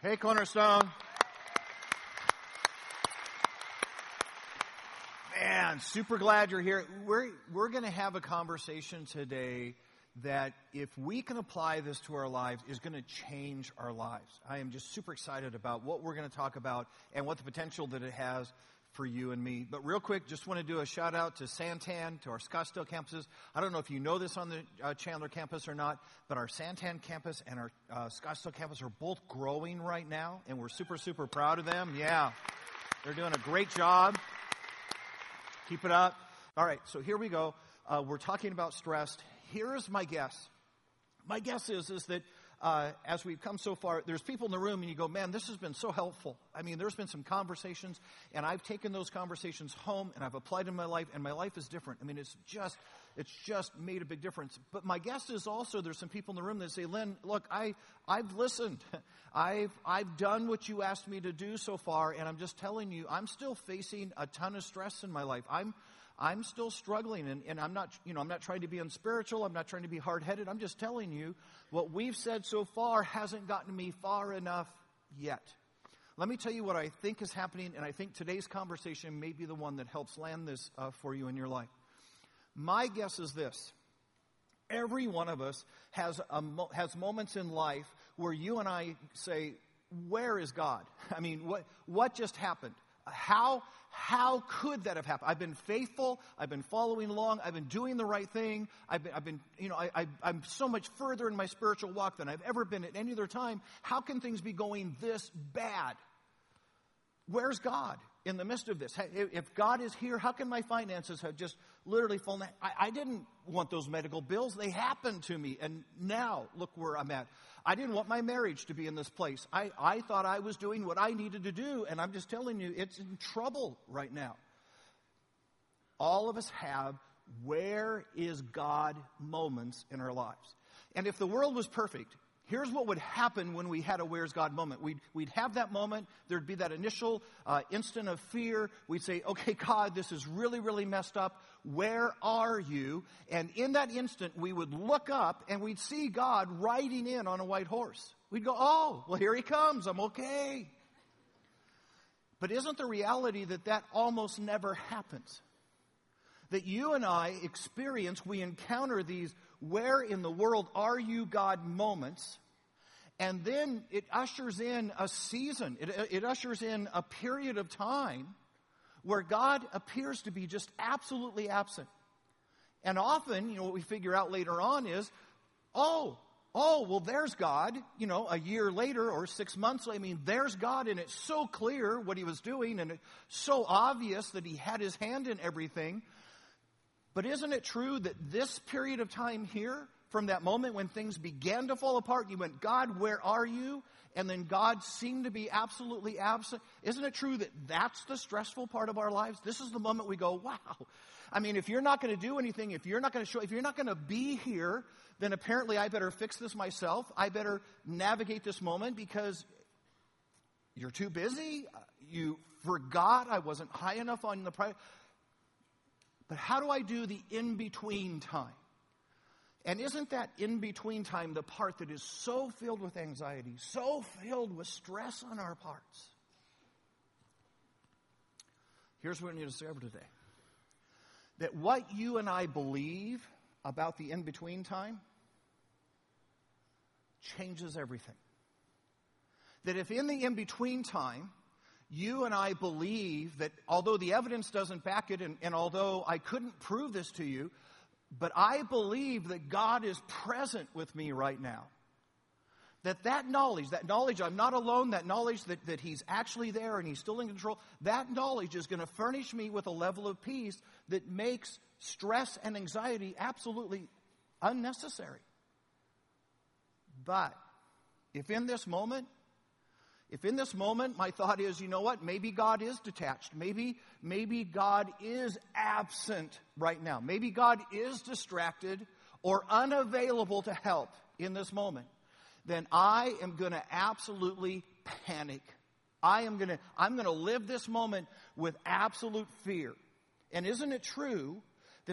Hey, Cornerstone. Man, super glad you're here. We're, we're going to have a conversation today that, if we can apply this to our lives, is going to change our lives. I am just super excited about what we're going to talk about and what the potential that it has for you and me. But real quick, just want to do a shout out to Santan, to our Scottsdale campuses. I don't know if you know this on the uh, Chandler campus or not, but our Santan campus and our uh, Scottsdale campus are both growing right now, and we're super, super proud of them. Yeah, they're doing a great job. Keep it up. All right, so here we go. Uh, we're talking about stress. Here's my guess. My guess is is that uh, as we've come so far, there's people in the room and you go, man, this has been so helpful. I mean, there's been some conversations, and I've taken those conversations home and I've applied in my life, and my life is different. I mean, it's just, it's just made a big difference. But my guess is also there's some people in the room that say, Lynn, look, I, I've listened. I've, I've done what you asked me to do so far, and I'm just telling you, I'm still facing a ton of stress in my life. I'm, I'm still struggling, and, and I'm not, you know, I'm not trying to be unspiritual. I'm not trying to be hard-headed. I'm just telling you what we've said so far hasn't gotten me far enough yet. Let me tell you what I think is happening, and I think today's conversation may be the one that helps land this uh, for you in your life. My guess is this. Every one of us has, mo- has moments in life where you and I say, Where is God? I mean, what, what just happened? How, how could that have happened? I've been faithful. I've been following along. I've been doing the right thing. I've been, I've been you know, I, I, am so much further in my spiritual walk than I've ever been at any other time. How can things be going this bad? Where's God in the midst of this? If God is here, how can my finances have just literally fallen? I, I didn't want those medical bills. They happened to me. And now look where I'm at. I didn't want my marriage to be in this place. I, I thought I was doing what I needed to do, and I'm just telling you, it's in trouble right now. All of us have where is God moments in our lives. And if the world was perfect, here's what would happen when we had a where's God moment. We'd, we'd have that moment. There'd be that initial uh, instant of fear. We'd say, okay, God, this is really, really messed up. Where are you? And in that instant, we would look up and we'd see God riding in on a white horse. We'd go, oh, well, here he comes. I'm okay. But isn't the reality that that almost never happens? That you and I experience, we encounter these where in the world are you, God moments. And then it ushers in a season, it, it ushers in a period of time where God appears to be just absolutely absent. And often, you know, what we figure out later on is, oh, oh, well, there's God, you know, a year later or six months later. I mean, there's God, and it's so clear what he was doing, and it's so obvious that he had his hand in everything. But isn't it true that this period of time here, from that moment when things began to fall apart, you went, God, where are you? and then God seemed to be absolutely absent. Isn't it true that that's the stressful part of our lives? This is the moment we go, wow. I mean, if you're not going to do anything, if you're not going to show, if you're not going to be here, then apparently I better fix this myself. I better navigate this moment because you're too busy. You forgot I wasn't high enough on the price. But how do I do the in between time? And isn't that in between time the part that is so filled with anxiety, so filled with stress on our parts? Here's what we need to discover today that what you and I believe about the in between time changes everything. That if in the in between time, you and I believe that although the evidence doesn't back it, and, and although I couldn't prove this to you, but I believe that God is present with me right now. That that knowledge, that knowledge I'm not alone, that knowledge that, that He's actually there and He's still in control, that knowledge is going to furnish me with a level of peace that makes stress and anxiety absolutely unnecessary. But if in this moment if in this moment my thought is, you know what, maybe God is detached, maybe, maybe God is absent right now, maybe God is distracted or unavailable to help in this moment, then I am going to absolutely panic. I am going to, I'm going to live this moment with absolute fear. And isn't it true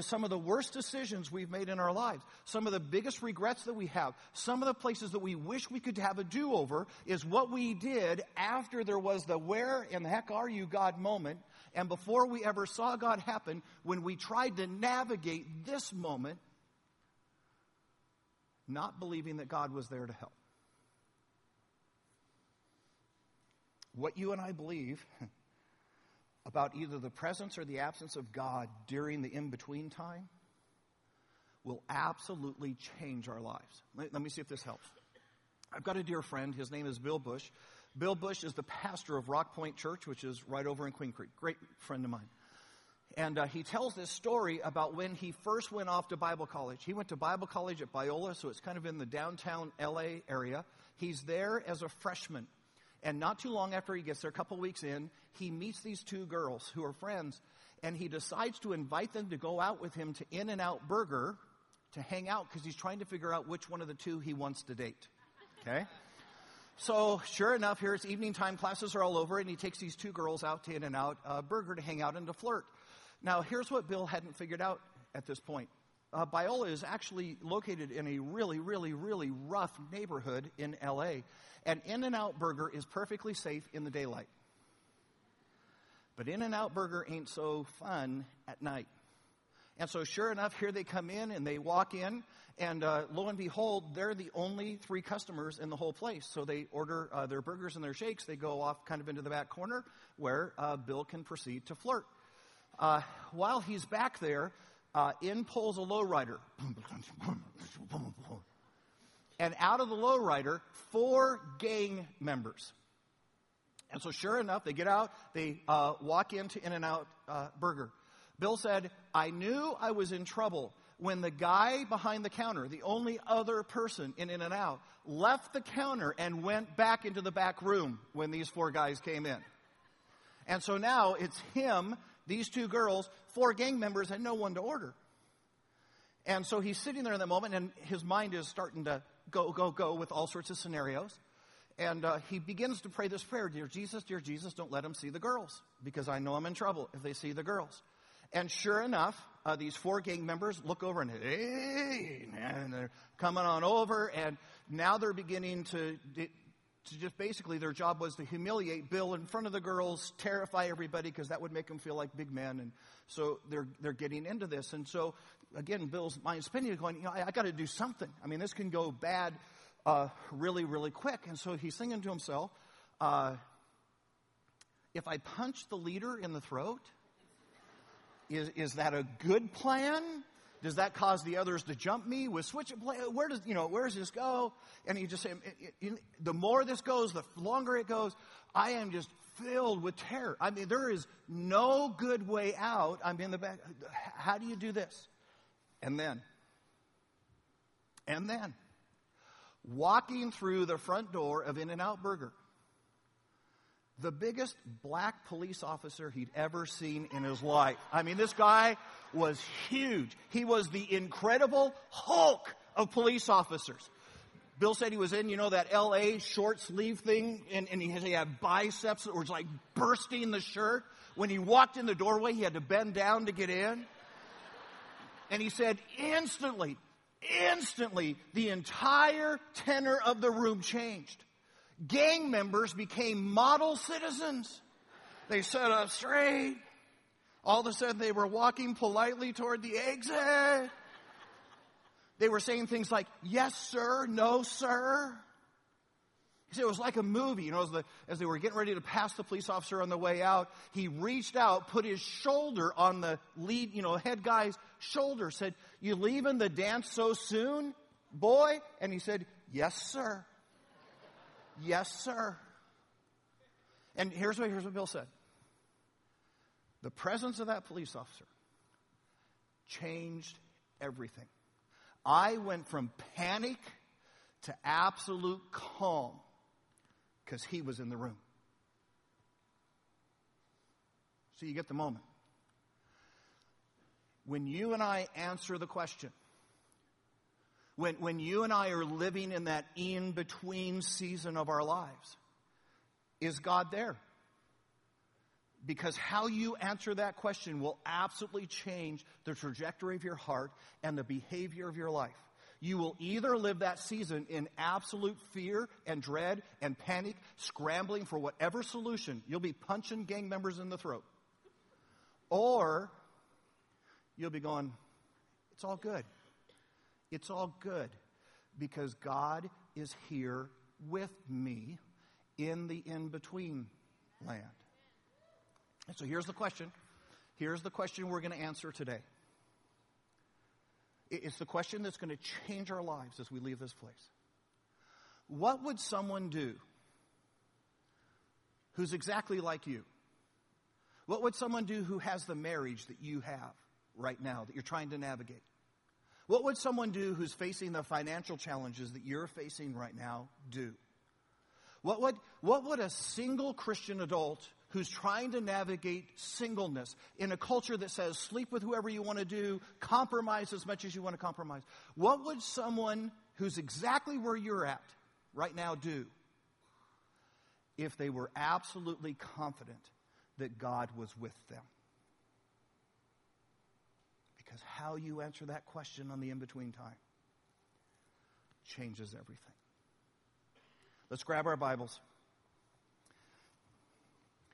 some of the worst decisions we've made in our lives, some of the biggest regrets that we have, some of the places that we wish we could have a do over is what we did after there was the where in the heck are you, God moment, and before we ever saw God happen, when we tried to navigate this moment, not believing that God was there to help. What you and I believe about either the presence or the absence of God during the in between time will absolutely change our lives. Let, let, me see if this helps. I've got a dear friend. His name is Bill Bush. Bill Bush is the pastor of Rock Point Church, which is right over in Queen Creek. Great friend of mine. And uh, he tells this story about when he first went off to Bible college. He went to Bible college at Biola, so it's kind of in the downtown LA area. He's there as a freshman. And not too long after he gets there, a couple weeks in, he meets these two girls who are friends, and he decides to invite them to go out with him to In N Out Burger to hang out because he's trying to figure out which one of the two he wants to date. Okay? So, sure enough, here it's evening time, classes are all over, and he takes these two girls out to In N Out uh, Burger to hang out and to flirt. Now, here's what Bill hadn't figured out at this point. Uh, Biola is actually located in a really, really, really rough neighborhood in LA. And In N Out Burger is perfectly safe in the daylight. But In N Out Burger ain't so fun at night. And so, sure enough, here they come in and they walk in, and uh, lo and behold, they're the only three customers in the whole place. So they order uh, their burgers and their shakes. They go off kind of into the back corner where uh, Bill can proceed to flirt. Uh, while he's back there, uh, in pulls a lowrider. and out of the lowrider, four gang members. And so, sure enough, they get out, they uh, walk into In N Out uh, Burger. Bill said, I knew I was in trouble when the guy behind the counter, the only other person in In N Out, left the counter and went back into the back room when these four guys came in. And so now it's him these two girls, four gang members, and no one to order. And so he's sitting there in that moment, and his mind is starting to go, go, go with all sorts of scenarios. And uh, he begins to pray this prayer Dear Jesus, dear Jesus, don't let them see the girls, because I know I'm in trouble if they see the girls. And sure enough, uh, these four gang members look over and, hey, and they're coming on over, and now they're beginning to to just basically their job was to humiliate Bill in front of the girls, terrify everybody because that would make them feel like big men. And so they're, they're getting into this. And so again, Bill's mind spinning, going, you know, I, I got to do something. I mean, this can go bad uh, really, really quick. And so he's thinking to himself, uh, if I punch the leader in the throat, is, is that a good plan? Does that cause the others to jump me? With switch, where does you know where does this go? And he just say, the more this goes, the longer it goes. I am just filled with terror. I mean, there is no good way out. I'm in the back. How do you do this? And then, and then, walking through the front door of In N Out Burger, the biggest black police officer he'd ever seen in his life. I mean, this guy was huge. He was the incredible Hulk of police officers. Bill said he was in, you know, that LA short sleeve thing, and, and he, had, he had biceps that were like bursting the shirt. When he walked in the doorway, he had to bend down to get in. And he said, instantly, instantly, the entire tenor of the room changed gang members became model citizens. They sat up straight. All of a sudden, they were walking politely toward the exit. They were saying things like, yes, sir, no, sir. Said it was like a movie. You know, as, the, as they were getting ready to pass the police officer on the way out, he reached out, put his shoulder on the lead, you know, head guy's shoulder, said, You leaving the dance so soon, boy? And he said, Yes, sir. Yes, sir. And here's what, here's what Bill said the presence of that police officer changed everything. I went from panic to absolute calm because he was in the room. So you get the moment. When you and I answer the question, when, when you and I are living in that in between season of our lives, is God there? Because how you answer that question will absolutely change the trajectory of your heart and the behavior of your life. You will either live that season in absolute fear and dread and panic, scrambling for whatever solution. You'll be punching gang members in the throat. Or you'll be going, it's all good. It's all good because God is here with me in the in between land. And so here's the question. Here's the question we're going to answer today. It's the question that's going to change our lives as we leave this place. What would someone do who's exactly like you? What would someone do who has the marriage that you have right now that you're trying to navigate? What would someone do who's facing the financial challenges that you're facing right now do? What would, what would a single Christian adult who's trying to navigate singleness in a culture that says sleep with whoever you want to do, compromise as much as you want to compromise, what would someone who's exactly where you're at right now do if they were absolutely confident that God was with them? Because how you answer that question on the in between time changes everything. Let's grab our Bibles.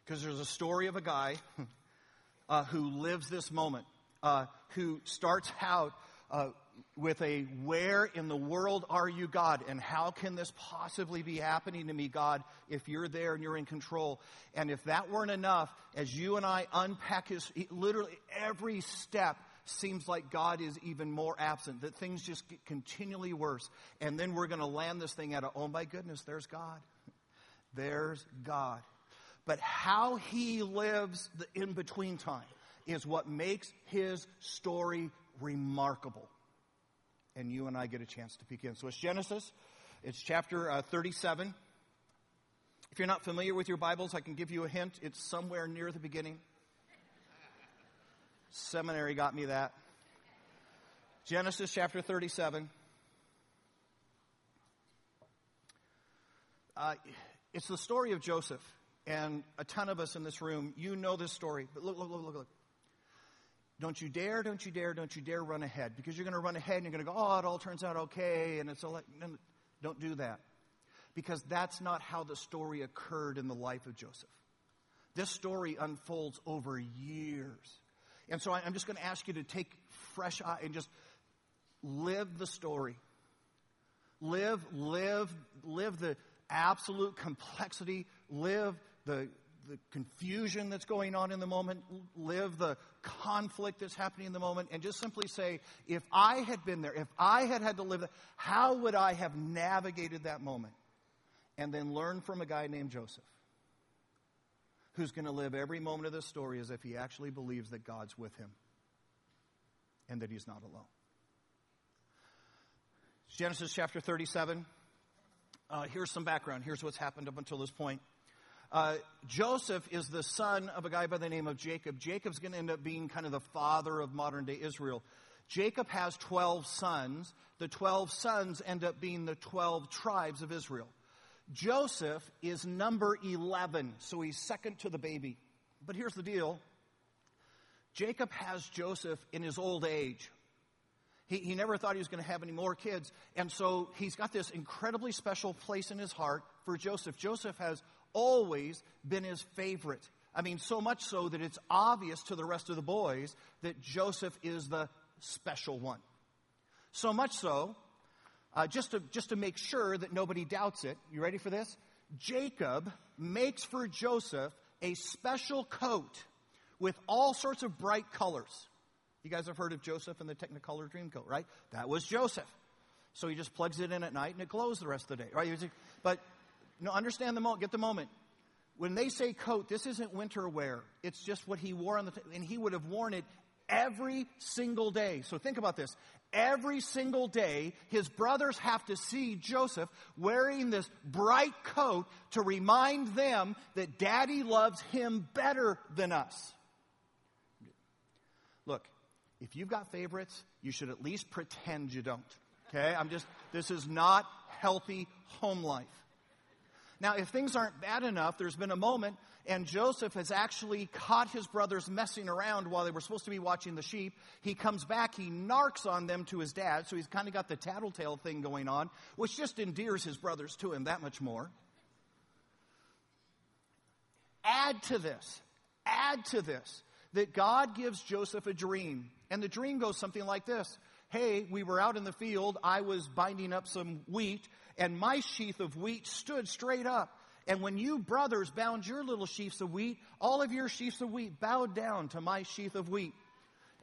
Because there's a story of a guy uh, who lives this moment, uh, who starts out uh, with a where in the world are you, God? And how can this possibly be happening to me, God, if you're there and you're in control? And if that weren't enough, as you and I unpack his, literally every step seems like God is even more absent, that things just get continually worse. And then we're going to land this thing at, a, oh my goodness, there's God. There's God. But how he lives the in between time is what makes his story remarkable. And you and I get a chance to peek in. So it's Genesis, it's chapter uh, 37. If you're not familiar with your Bibles, I can give you a hint. It's somewhere near the beginning. Seminary got me that. Genesis chapter 37. Uh, it's the story of Joseph and a ton of us in this room, you know this story. But look, look, look, look, look. Don't you dare, don't you dare, don't you dare run ahead. Because you're going to run ahead and you're going to go, oh, it all turns out okay, and it's all like, no, don't do that. Because that's not how the story occurred in the life of Joseph. This story unfolds over years. And so I'm just going to ask you to take fresh eye and just live the story. Live, live, live the absolute complexity. Live the, the confusion that's going on in the moment, live the conflict that's happening in the moment, and just simply say, if I had been there, if I had had to live that, how would I have navigated that moment? And then learn from a guy named Joseph, who's going to live every moment of this story as if he actually believes that God's with him and that he's not alone. Genesis chapter 37. Uh, here's some background. Here's what's happened up until this point. Uh, Joseph is the son of a guy by the name of Jacob. Jacob's going to end up being kind of the father of modern day Israel. Jacob has 12 sons. The 12 sons end up being the 12 tribes of Israel. Joseph is number 11, so he's second to the baby. But here's the deal Jacob has Joseph in his old age. He, he never thought he was going to have any more kids. And so he's got this incredibly special place in his heart for Joseph. Joseph has always been his favorite. I mean, so much so that it's obvious to the rest of the boys that Joseph is the special one. So much so, uh, just, to, just to make sure that nobody doubts it, you ready for this? Jacob makes for Joseph a special coat with all sorts of bright colors. You guys have heard of Joseph and the Technicolor Dreamcoat, right? That was Joseph. So he just plugs it in at night and it glows the rest of the day, right? But no, understand the moment, get the moment. When they say coat, this isn't winter wear. It's just what he wore on the, t- and he would have worn it every single day. So think about this. Every single day, his brothers have to see Joseph wearing this bright coat to remind them that daddy loves him better than us. Look, if you've got favorites, you should at least pretend you don't. Okay? I'm just, this is not healthy home life. Now, if things aren't bad enough, there's been a moment, and Joseph has actually caught his brothers messing around while they were supposed to be watching the sheep. He comes back, he narks on them to his dad, so he's kind of got the tattletale thing going on, which just endears his brothers to him that much more. Add to this, add to this, that God gives Joseph a dream. And the dream goes something like this Hey, we were out in the field, I was binding up some wheat, and my sheaf of wheat stood straight up. And when you brothers bound your little sheaves of wheat, all of your sheaves of wheat bowed down to my sheaf of wheat.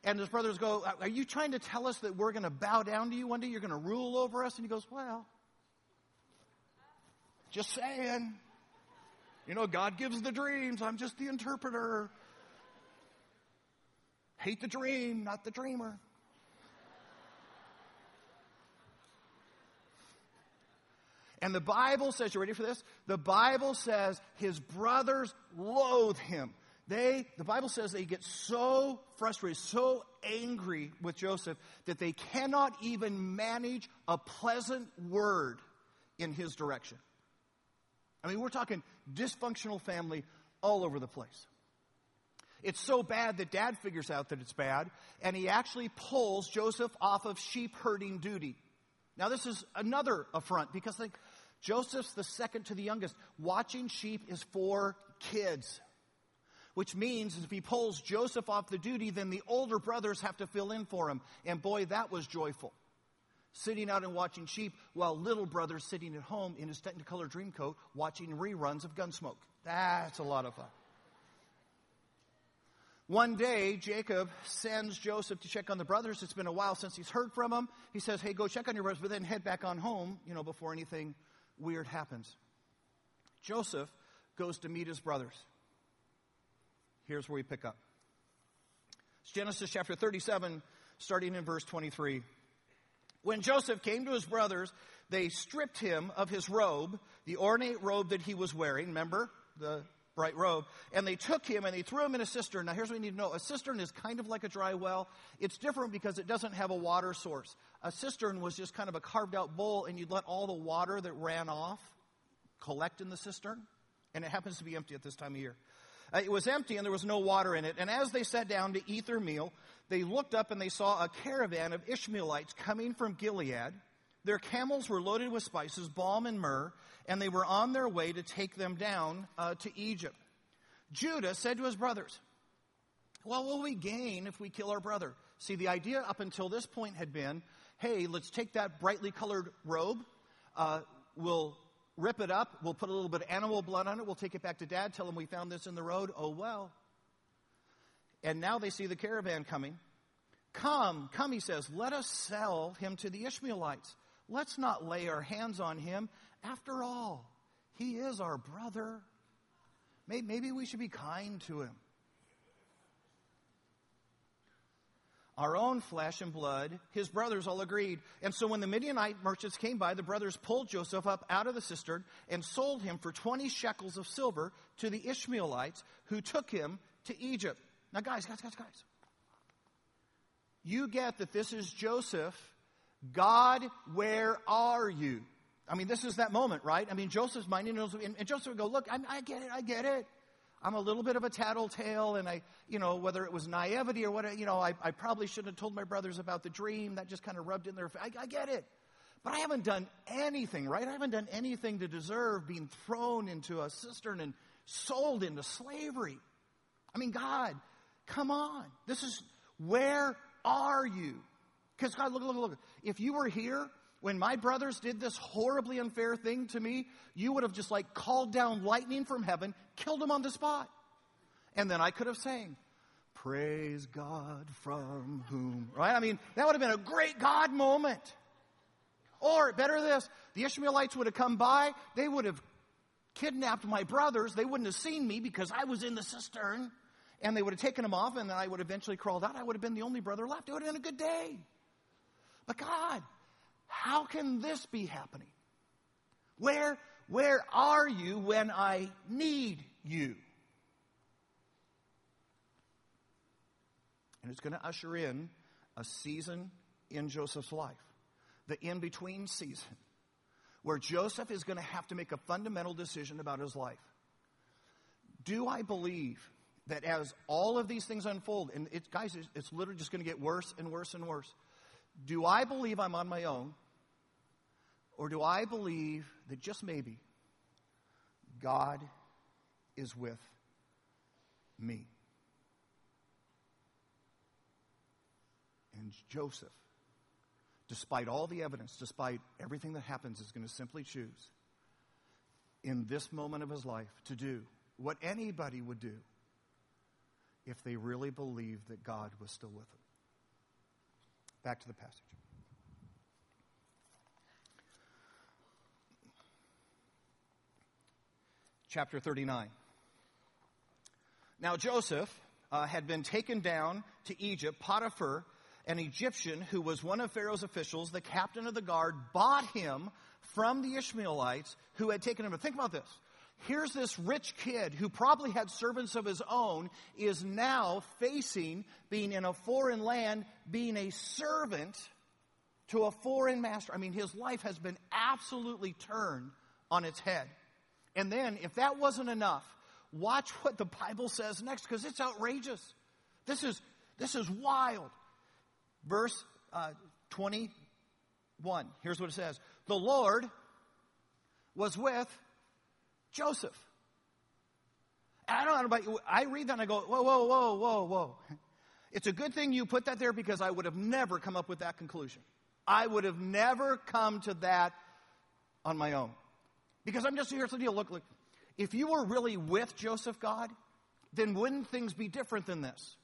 And his brothers go, Are you trying to tell us that we're going to bow down to you one day? You're going to rule over us? And he goes, Well, just saying. You know, God gives the dreams. I'm just the interpreter. Hate the dream, not the dreamer. And the Bible says, you ready for this? The Bible says his brothers loathe him. They, the Bible says they get so frustrated, so angry with Joseph that they cannot even manage a pleasant word in his direction. I mean, we're talking dysfunctional family all over the place. It's so bad that dad figures out that it's bad, and he actually pulls Joseph off of sheep herding duty. Now, this is another affront because like, Joseph's the second to the youngest. Watching sheep is for kids, which means if he pulls Joseph off the duty, then the older brothers have to fill in for him. And boy, that was joyful sitting out and watching sheep while little brother's sitting at home in his Technicolor dream coat watching reruns of Gunsmoke. That's a lot of fun. One day, Jacob sends Joseph to check on the brothers. It's been a while since he's heard from them. He says, Hey, go check on your brothers, but then head back on home, you know, before anything weird happens. Joseph goes to meet his brothers. Here's where we pick up. It's Genesis chapter 37, starting in verse 23. When Joseph came to his brothers, they stripped him of his robe, the ornate robe that he was wearing. Remember the bright robe. And they took him and they threw him in a cistern. Now, here's what we need to know a cistern is kind of like a dry well. It's different because it doesn't have a water source. A cistern was just kind of a carved out bowl, and you'd let all the water that ran off collect in the cistern. And it happens to be empty at this time of year. Uh, it was empty and there was no water in it. And as they sat down to eat their meal, they looked up and they saw a caravan of Ishmaelites coming from Gilead. Their camels were loaded with spices, balm, and myrrh, and they were on their way to take them down uh, to Egypt. Judah said to his brothers, What will we gain if we kill our brother? See, the idea up until this point had been hey, let's take that brightly colored robe, uh, we'll rip it up. We'll put a little bit of animal blood on it. We'll take it back to dad, tell him we found this in the road. Oh, well. And now they see the caravan coming. Come, come, he says, let us sell him to the Ishmaelites. Let's not lay our hands on him. After all, he is our brother. Maybe we should be kind to him. our own flesh and blood, his brothers all agreed. And so when the Midianite merchants came by, the brothers pulled Joseph up out of the cistern and sold him for 20 shekels of silver to the Ishmaelites who took him to Egypt. Now, guys, guys, guys, guys. You get that this is Joseph. God, where are you? I mean, this is that moment, right? I mean, Joseph's mind, and, and Joseph would go, Look, I, I get it, I get it. I'm a little bit of a tattletale, and I, you know, whether it was naivety or what, you know, I, I probably shouldn't have told my brothers about the dream. That just kind of rubbed in their face. I, I get it. But I haven't done anything, right? I haven't done anything to deserve being thrown into a cistern and sold into slavery. I mean, God, come on. This is, where are you? Because God, look, look, look. If you were here when my brothers did this horribly unfair thing to me, you would have just like called down lightning from heaven, killed them on the spot. And then I could have sang, Praise God from whom, right? I mean, that would have been a great God moment. Or better this, the Ishmaelites would have come by, they would have kidnapped my brothers, they wouldn't have seen me because I was in the cistern, and they would have taken them off, and then I would have eventually crawled out. I would have been the only brother left. It would have been a good day. But God, how can this be happening? Where, where are you when I need you? And it's going to usher in a season in Joseph's life, the in between season, where Joseph is going to have to make a fundamental decision about his life. Do I believe that as all of these things unfold, and it, guys, it's, it's literally just going to get worse and worse and worse. Do I believe I'm on my own? Or do I believe that just maybe God is with me? And Joseph, despite all the evidence, despite everything that happens, is going to simply choose in this moment of his life to do what anybody would do if they really believed that God was still with them. Back to the passage. Chapter 39. Now Joseph uh, had been taken down to Egypt. Potiphar, an Egyptian who was one of Pharaoh's officials, the captain of the guard, bought him from the Ishmaelites who had taken him. But think about this. Here's this rich kid who probably had servants of his own, is now facing being in a foreign land, being a servant to a foreign master. I mean, his life has been absolutely turned on its head. And then, if that wasn't enough, watch what the Bible says next because it's outrageous. This is, this is wild. Verse uh, 21. Here's what it says The Lord was with Joseph. I don't know about you. I read that and I go, whoa, whoa, whoa, whoa, whoa. It's a good thing you put that there because I would have never come up with that conclusion. I would have never come to that on my own. Because I'm just here's the deal. Look, look, if you were really with Joseph God, then wouldn't things be different than this?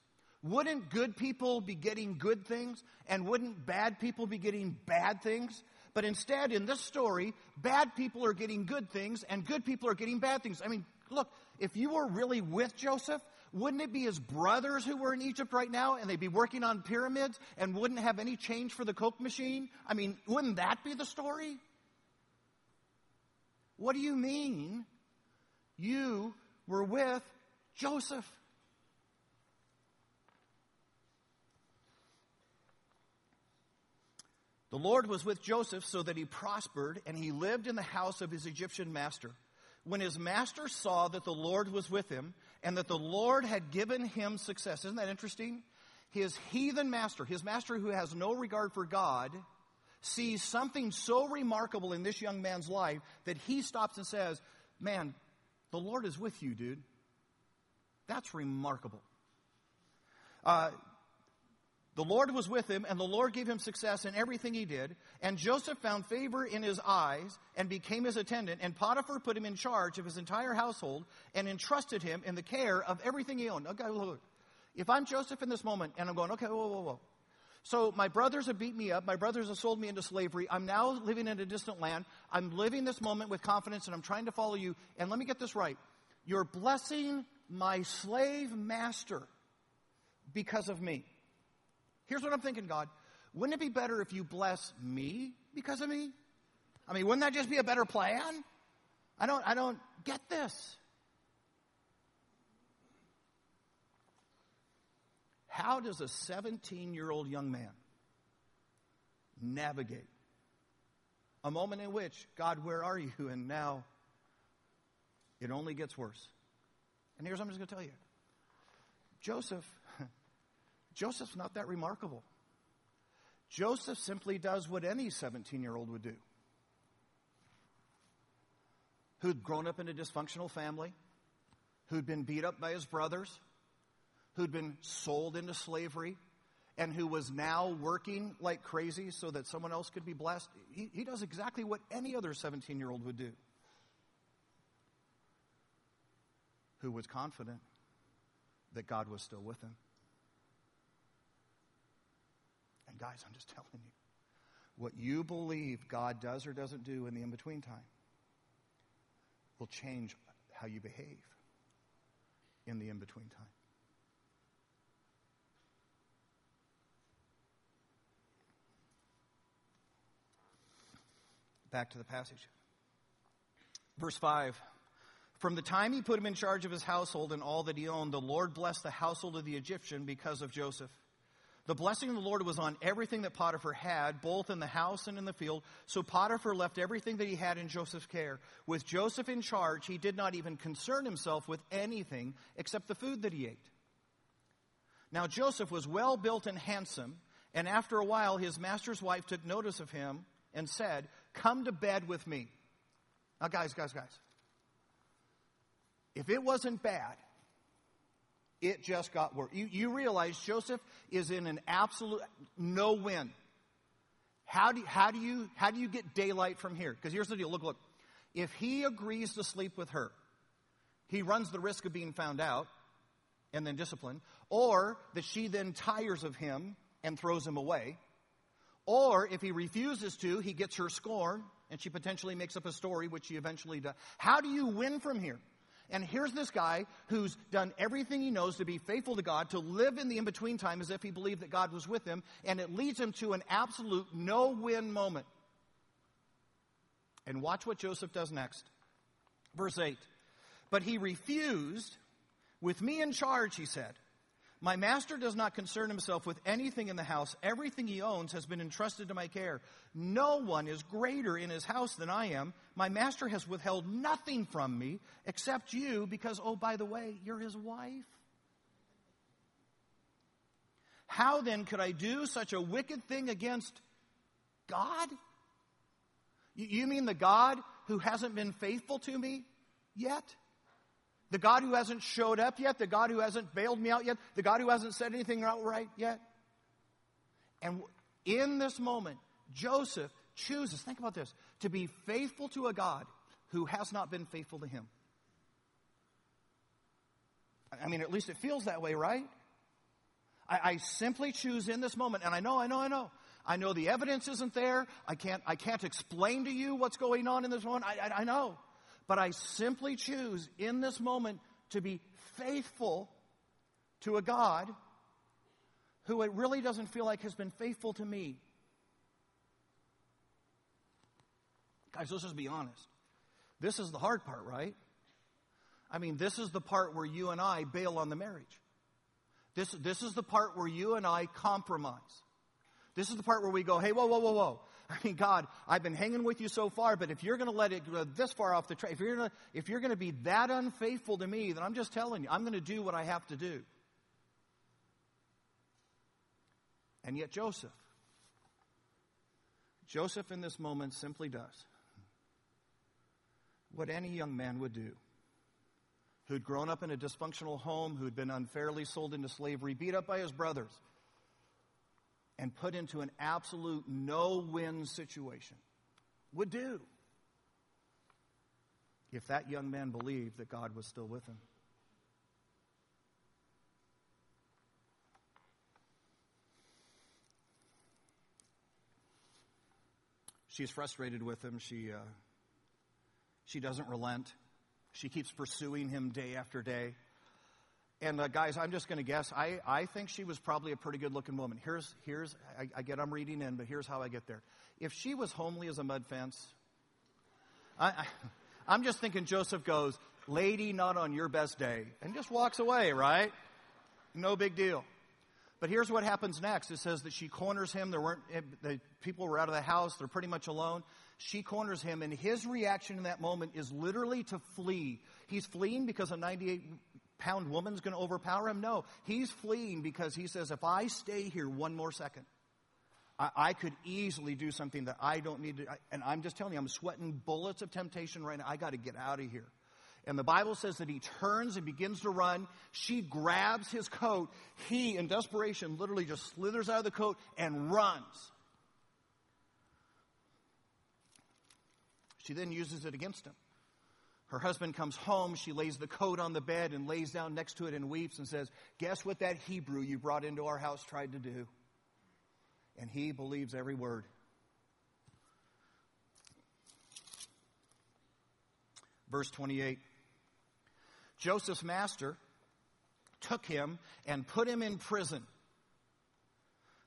Wouldn't good people be getting good things? And wouldn't bad people be getting bad things? But instead, in this story, bad people are getting good things and good people are getting bad things. I mean, look, if you were really with Joseph, wouldn't it be his brothers who were in Egypt right now and they'd be working on pyramids and wouldn't have any change for the Coke machine? I mean, wouldn't that be the story? What do you mean you were with Joseph? The Lord was with Joseph so that he prospered and he lived in the house of his Egyptian master. When his master saw that the Lord was with him and that the Lord had given him success, isn't that interesting? His heathen master, his master who has no regard for God, sees something so remarkable in this young man's life that he stops and says, Man, the Lord is with you, dude. That's remarkable. Uh, the Lord was with him, and the Lord gave him success in everything he did. And Joseph found favor in his eyes and became his attendant. And Potiphar put him in charge of his entire household and entrusted him in the care of everything he owned. Okay, look. If I'm Joseph in this moment and I'm going, okay, whoa, whoa, whoa. So my brothers have beat me up. My brothers have sold me into slavery. I'm now living in a distant land. I'm living this moment with confidence and I'm trying to follow you. And let me get this right. You're blessing my slave master because of me. Here's what I'm thinking, God. Wouldn't it be better if you bless me because of me? I mean, wouldn't that just be a better plan? I don't, I don't get this. How does a 17 year old young man navigate a moment in which, God, where are you? And now it only gets worse. And here's what I'm just going to tell you Joseph Joseph's not that remarkable. Joseph simply does what any 17 year old would do who'd grown up in a dysfunctional family, who'd been beat up by his brothers, who'd been sold into slavery, and who was now working like crazy so that someone else could be blessed. He, he does exactly what any other 17 year old would do. Who was confident that God was still with him. And guys, I'm just telling you, what you believe God does or doesn't do in the in between time will change how you behave in the in between time. Back to the passage. Verse 5 From the time he put him in charge of his household and all that he owned, the Lord blessed the household of the Egyptian because of Joseph. The blessing of the Lord was on everything that Potiphar had, both in the house and in the field. So Potiphar left everything that he had in Joseph's care. With Joseph in charge, he did not even concern himself with anything except the food that he ate. Now Joseph was well built and handsome, and after a while his master's wife took notice of him and said, Come to bed with me. Now, guys, guys, guys. If it wasn't bad, it just got worse. You, you realize Joseph is in an absolute no win. How do, how do you how do you get daylight from here? Because here's the deal. Look, look. If he agrees to sleep with her, he runs the risk of being found out and then disciplined, or that she then tires of him and throws him away. Or if he refuses to, he gets her scorn and she potentially makes up a story, which she eventually does. How do you win from here? And here's this guy who's done everything he knows to be faithful to God, to live in the in between time as if he believed that God was with him, and it leads him to an absolute no win moment. And watch what Joseph does next. Verse 8. But he refused, with me in charge, he said. My master does not concern himself with anything in the house. Everything he owns has been entrusted to my care. No one is greater in his house than I am. My master has withheld nothing from me except you because, oh, by the way, you're his wife. How then could I do such a wicked thing against God? You mean the God who hasn't been faithful to me yet? The God who hasn't showed up yet, the God who hasn't bailed me out yet, the God who hasn't said anything outright yet. And in this moment, Joseph chooses, think about this, to be faithful to a God who has not been faithful to him. I mean, at least it feels that way, right? I, I, simply choose in this moment, and I know, I know, I know. I know the evidence isn't there. I can't, I can't explain to you what's going on in this moment. I, I, I know. But I simply choose in this moment to be faithful to a God who it really doesn't feel like has been faithful to me. Guys, let's just be honest. This is the hard part, right? I mean, this is the part where you and I bail on the marriage. This, this is the part where you and I compromise. This is the part where we go, hey, whoa, whoa, whoa, whoa. I mean, God, I've been hanging with you so far, but if you're going to let it go this far off the track, if you're going to, if you're going to be that unfaithful to me, then I'm just telling you, I'm going to do what I have to do. And yet, Joseph, Joseph in this moment simply does what any young man would do who'd grown up in a dysfunctional home, who'd been unfairly sold into slavery, beat up by his brothers and put into an absolute no win situation would do if that young man believed that God was still with him. She's frustrated with him. She, uh, she doesn't relent. She keeps pursuing him day after day. And uh, guys, I'm just going to guess. I, I think she was probably a pretty good looking woman. Here's, here's I, I, get I'm reading in, but here's how I get there. If she was homely as a mud fence, I, I, I'm just thinking Joseph goes, lady, not on your best day, and just walks away, right? No big deal. But here's what happens next. It says that she corners him. There weren't, eh, the people were out of the house. They're pretty much alone. She corners him, and his reaction in that moment is literally to flee. He's fleeing because a 98 pound woman's going to overpower him? No. He's fleeing because he says, if I stay here one more second, I, I could easily do something that I don't need to. And I'm just telling you, I'm sweating bullets of temptation right now. I got to get out of here. And the Bible says that he turns and begins to run. She grabs his coat. He, in desperation, literally just slithers out of the coat and runs. She then uses it against him. Her husband comes home. She lays the coat on the bed and lays down next to it and weeps and says, Guess what that Hebrew you brought into our house tried to do? And he believes every word. Verse 28 Joseph's master took him and put him in prison,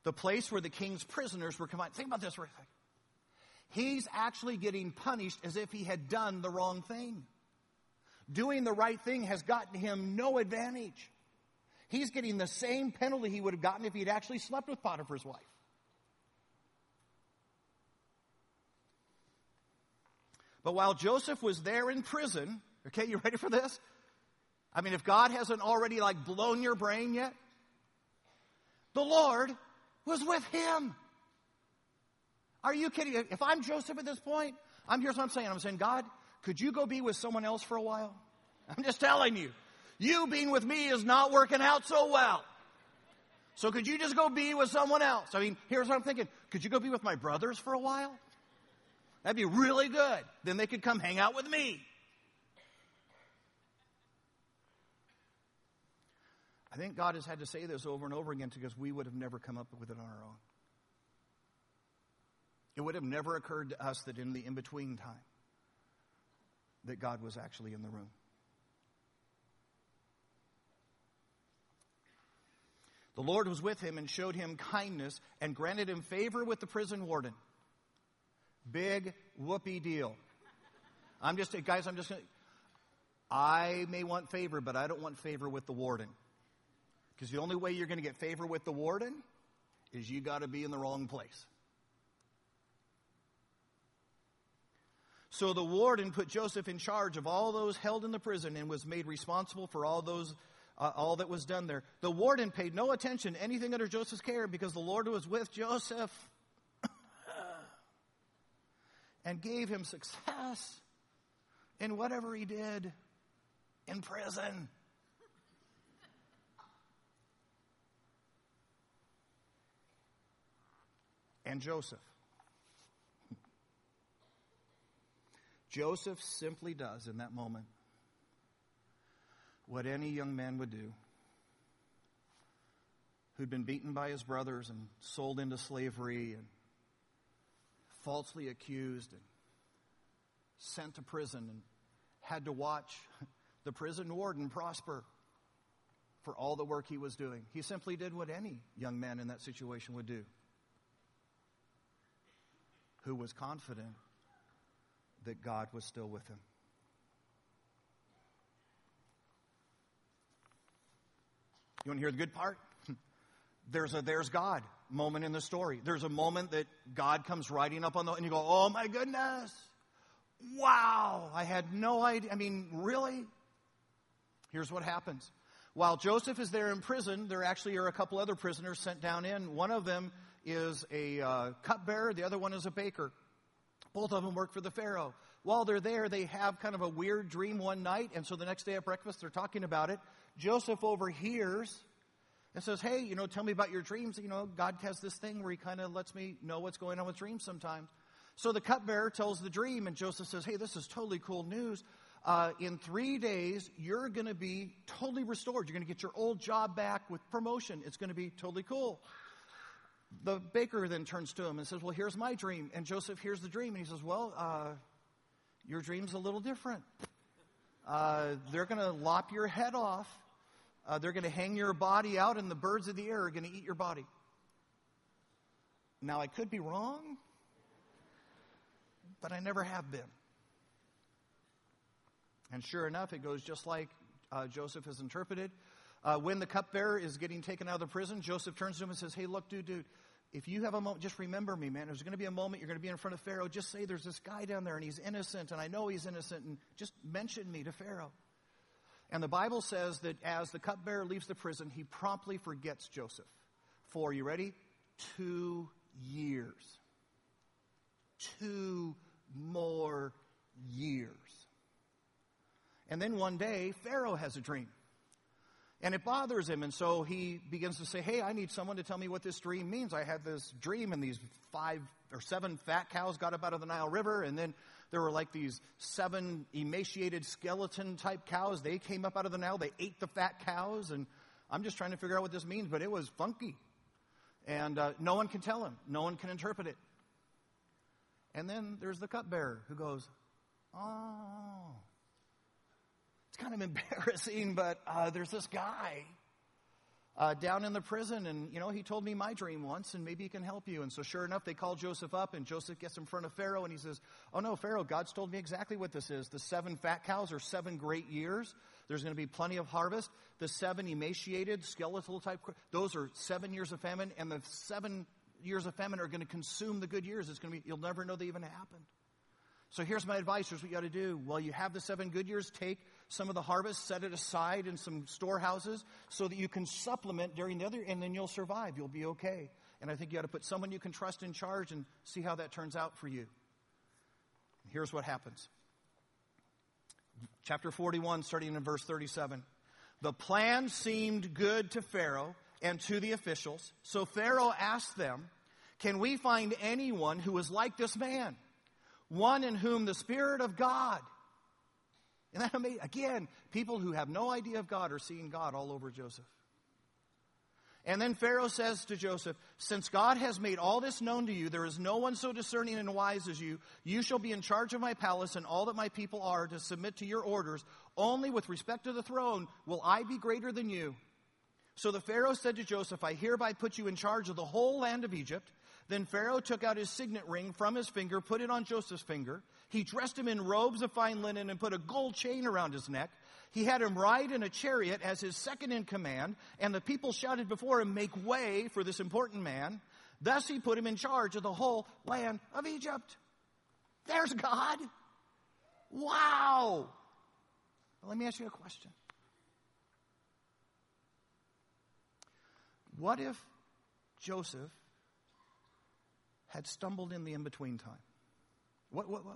the place where the king's prisoners were confined. Think about this for a second. He's actually getting punished as if he had done the wrong thing. Doing the right thing has gotten him no advantage. He's getting the same penalty he would have gotten if he'd actually slept with Potiphar's wife. But while Joseph was there in prison, okay, you ready for this? I mean, if God hasn't already like blown your brain yet, the Lord was with him. Are you kidding? If I'm Joseph at this point, I'm here's what I'm saying. I'm saying, God, could you go be with someone else for a while? I'm just telling you. You being with me is not working out so well. So could you just go be with someone else? I mean, here's what I'm thinking. Could you go be with my brothers for a while? That'd be really good. Then they could come hang out with me. I think God has had to say this over and over again because we would have never come up with it on our own. It would have never occurred to us that in the in between time, that God was actually in the room. The Lord was with him and showed him kindness and granted him favor with the prison warden. Big whoopee deal. I'm just, guys, I'm just going to, I may want favor, but I don't want favor with the warden. Because the only way you're going to get favor with the warden is you got to be in the wrong place. So the warden put Joseph in charge of all those held in the prison and was made responsible for all those uh, all that was done there. The warden paid no attention to anything under Joseph's care because the Lord was with Joseph and gave him success in whatever he did in prison. And Joseph. Joseph simply does in that moment what any young man would do who'd been beaten by his brothers and sold into slavery and falsely accused and sent to prison and had to watch the prison warden prosper for all the work he was doing. He simply did what any young man in that situation would do who was confident that God was still with him. You want to hear the good part? There's a there's God moment in the story. There's a moment that God comes riding up on the, and you go, oh my goodness. Wow. I had no idea. I mean, really? Here's what happens. While Joseph is there in prison, there actually are a couple other prisoners sent down in. One of them is a uh, cupbearer, the other one is a baker. Both of them work for the Pharaoh. While they're there, they have kind of a weird dream one night, and so the next day at breakfast, they're talking about it. Joseph overhears and says, Hey, you know, tell me about your dreams. You know, God has this thing where he kind of lets me know what's going on with dreams sometimes. So the cupbearer tells the dream, and Joseph says, Hey, this is totally cool news. Uh, in three days, you're going to be totally restored. You're going to get your old job back with promotion. It's going to be totally cool. The baker then turns to him and says, Well, here's my dream. And Joseph hears the dream, and he says, Well, uh, your dream's a little different. Uh, they're going to lop your head off uh, they're going to hang your body out, and the birds of the air are going to eat your body. Now, I could be wrong, but I never have been. And sure enough, it goes just like uh, Joseph has interpreted. Uh, when the cupbearer is getting taken out of the prison, Joseph turns to him and says, Hey, look, dude, dude, if you have a moment, just remember me, man. There's going to be a moment you're going to be in front of Pharaoh. Just say there's this guy down there and he's innocent, and I know he's innocent, and just mention me to Pharaoh. And the Bible says that as the cupbearer leaves the prison, he promptly forgets Joseph for, you ready? Two years. Two more years. And then one day, Pharaoh has a dream. And it bothers him. And so he begins to say, Hey, I need someone to tell me what this dream means. I had this dream, and these five or seven fat cows got up out of the Nile River, and then there were like these seven emaciated skeleton type cows. They came up out of the Nile. They ate the fat cows. And I'm just trying to figure out what this means, but it was funky. And uh, no one can tell him, no one can interpret it. And then there's the cupbearer who goes, Oh, kind of embarrassing, but uh, there's this guy. uh, down in the prison, and you know he told me my dream once, and maybe he can help you. And so, sure enough, they call Joseph up, and Joseph gets in front of Pharaoh, and he says, "Oh no, Pharaoh, God's told me exactly what this is. The seven fat cows are seven great years. There's going to be plenty of harvest. The seven emaciated, skeletal type, those are seven years of famine, and the seven years of famine are going to consume the good years. It's going to be you'll never know they even happened." So here's my advice. Here's what you got to do. Well, you have the seven good years. Take some of the harvest, set it aside in some storehouses so that you can supplement during the other, and then you'll survive. You'll be okay. And I think you got to put someone you can trust in charge and see how that turns out for you. Here's what happens. Chapter 41, starting in verse 37. The plan seemed good to Pharaoh and to the officials. So Pharaoh asked them, Can we find anyone who is like this man? One in whom the Spirit of God isn't that amazing? Again, people who have no idea of God are seeing God all over Joseph. And then Pharaoh says to Joseph, Since God has made all this known to you, there is no one so discerning and wise as you. You shall be in charge of my palace and all that my people are to submit to your orders. Only with respect to the throne will I be greater than you. So the Pharaoh said to Joseph, I hereby put you in charge of the whole land of Egypt. Then Pharaoh took out his signet ring from his finger, put it on Joseph's finger. He dressed him in robes of fine linen and put a gold chain around his neck. He had him ride in a chariot as his second in command, and the people shouted before him, Make way for this important man. Thus he put him in charge of the whole land of Egypt. There's God. Wow. let me ask you a question. What if Joseph had stumbled in the in between time? What, what, what,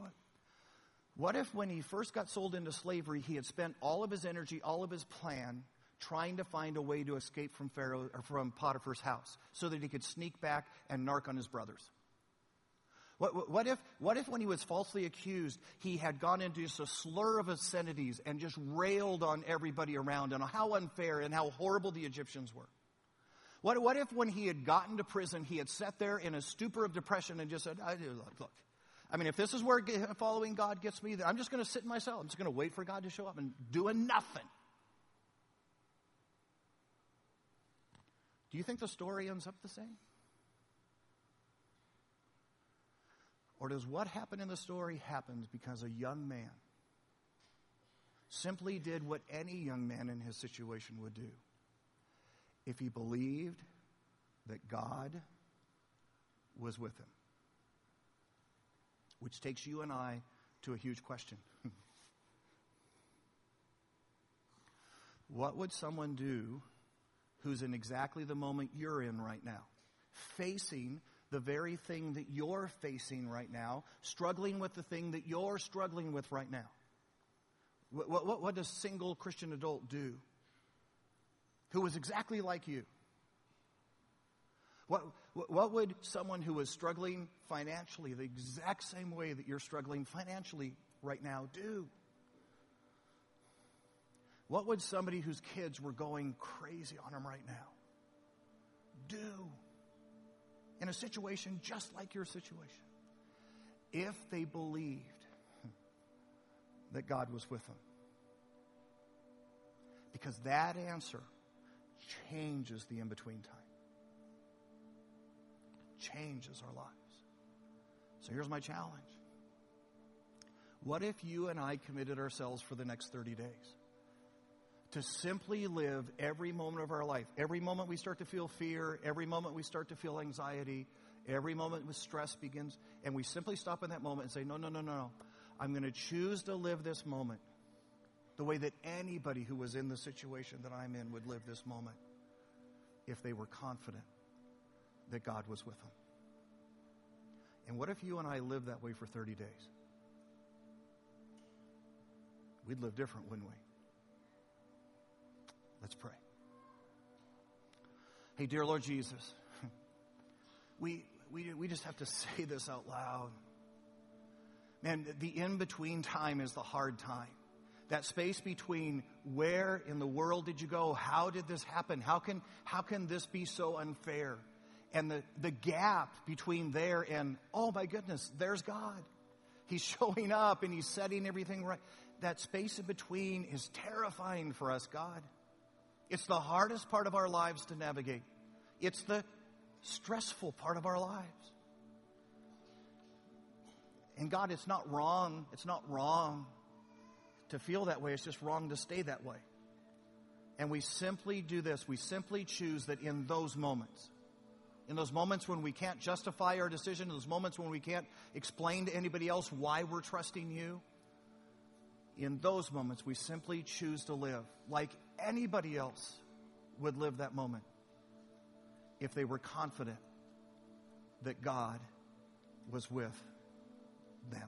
what if, when he first got sold into slavery, he had spent all of his energy, all of his plan, trying to find a way to escape from Pharaoh or from Potiphar's house, so that he could sneak back and narc on his brothers? What, what, if, what if, when he was falsely accused, he had gone into just a slur of obscenities and just railed on everybody around and how unfair and how horrible the Egyptians were? What, what if, when he had gotten to prison, he had sat there in a stupor of depression and just said, look, look, I mean, if this is where following God gets me, I'm just going to sit in my cell. I'm just going to wait for God to show up and doing nothing. Do you think the story ends up the same? Or does what happened in the story happen because a young man simply did what any young man in his situation would do if he believed that God was with him? Which takes you and I to a huge question. what would someone do who's in exactly the moment you're in right now? Facing the very thing that you're facing right now, struggling with the thing that you're struggling with right now. What, what, what does single Christian adult do who is exactly like you? What, what would someone who was struggling financially the exact same way that you're struggling financially right now do? What would somebody whose kids were going crazy on them right now do in a situation just like your situation if they believed that God was with them? Because that answer changes the in between time changes our lives. So here's my challenge. What if you and I committed ourselves for the next 30 days? To simply live every moment of our life. Every moment we start to feel fear, every moment we start to feel anxiety, every moment with stress begins, and we simply stop in that moment and say, No, no, no, no, no. I'm going to choose to live this moment the way that anybody who was in the situation that I'm in would live this moment if they were confident that God was with them. And what if you and I lived that way for 30 days? We'd live different, wouldn't we? Let's pray. Hey, dear Lord Jesus, we, we, we just have to say this out loud. Man, the in between time is the hard time. That space between where in the world did you go? How did this happen? How can, how can this be so unfair? and the, the gap between there and, oh my goodness, there's God. He's showing up and he's setting everything right. That space in between is terrifying for us, God. It's the hardest part of our lives to navigate. It's the stressful part of our lives. And God, it's not wrong. It's not wrong to feel that way. It's just wrong to stay that way. And we simply do this. We simply choose that in those moments, in those moments when we can't justify our decision, in those moments when we can't explain to anybody else why we're trusting you, in those moments we simply choose to live like anybody else would live that moment if they were confident that God was with them.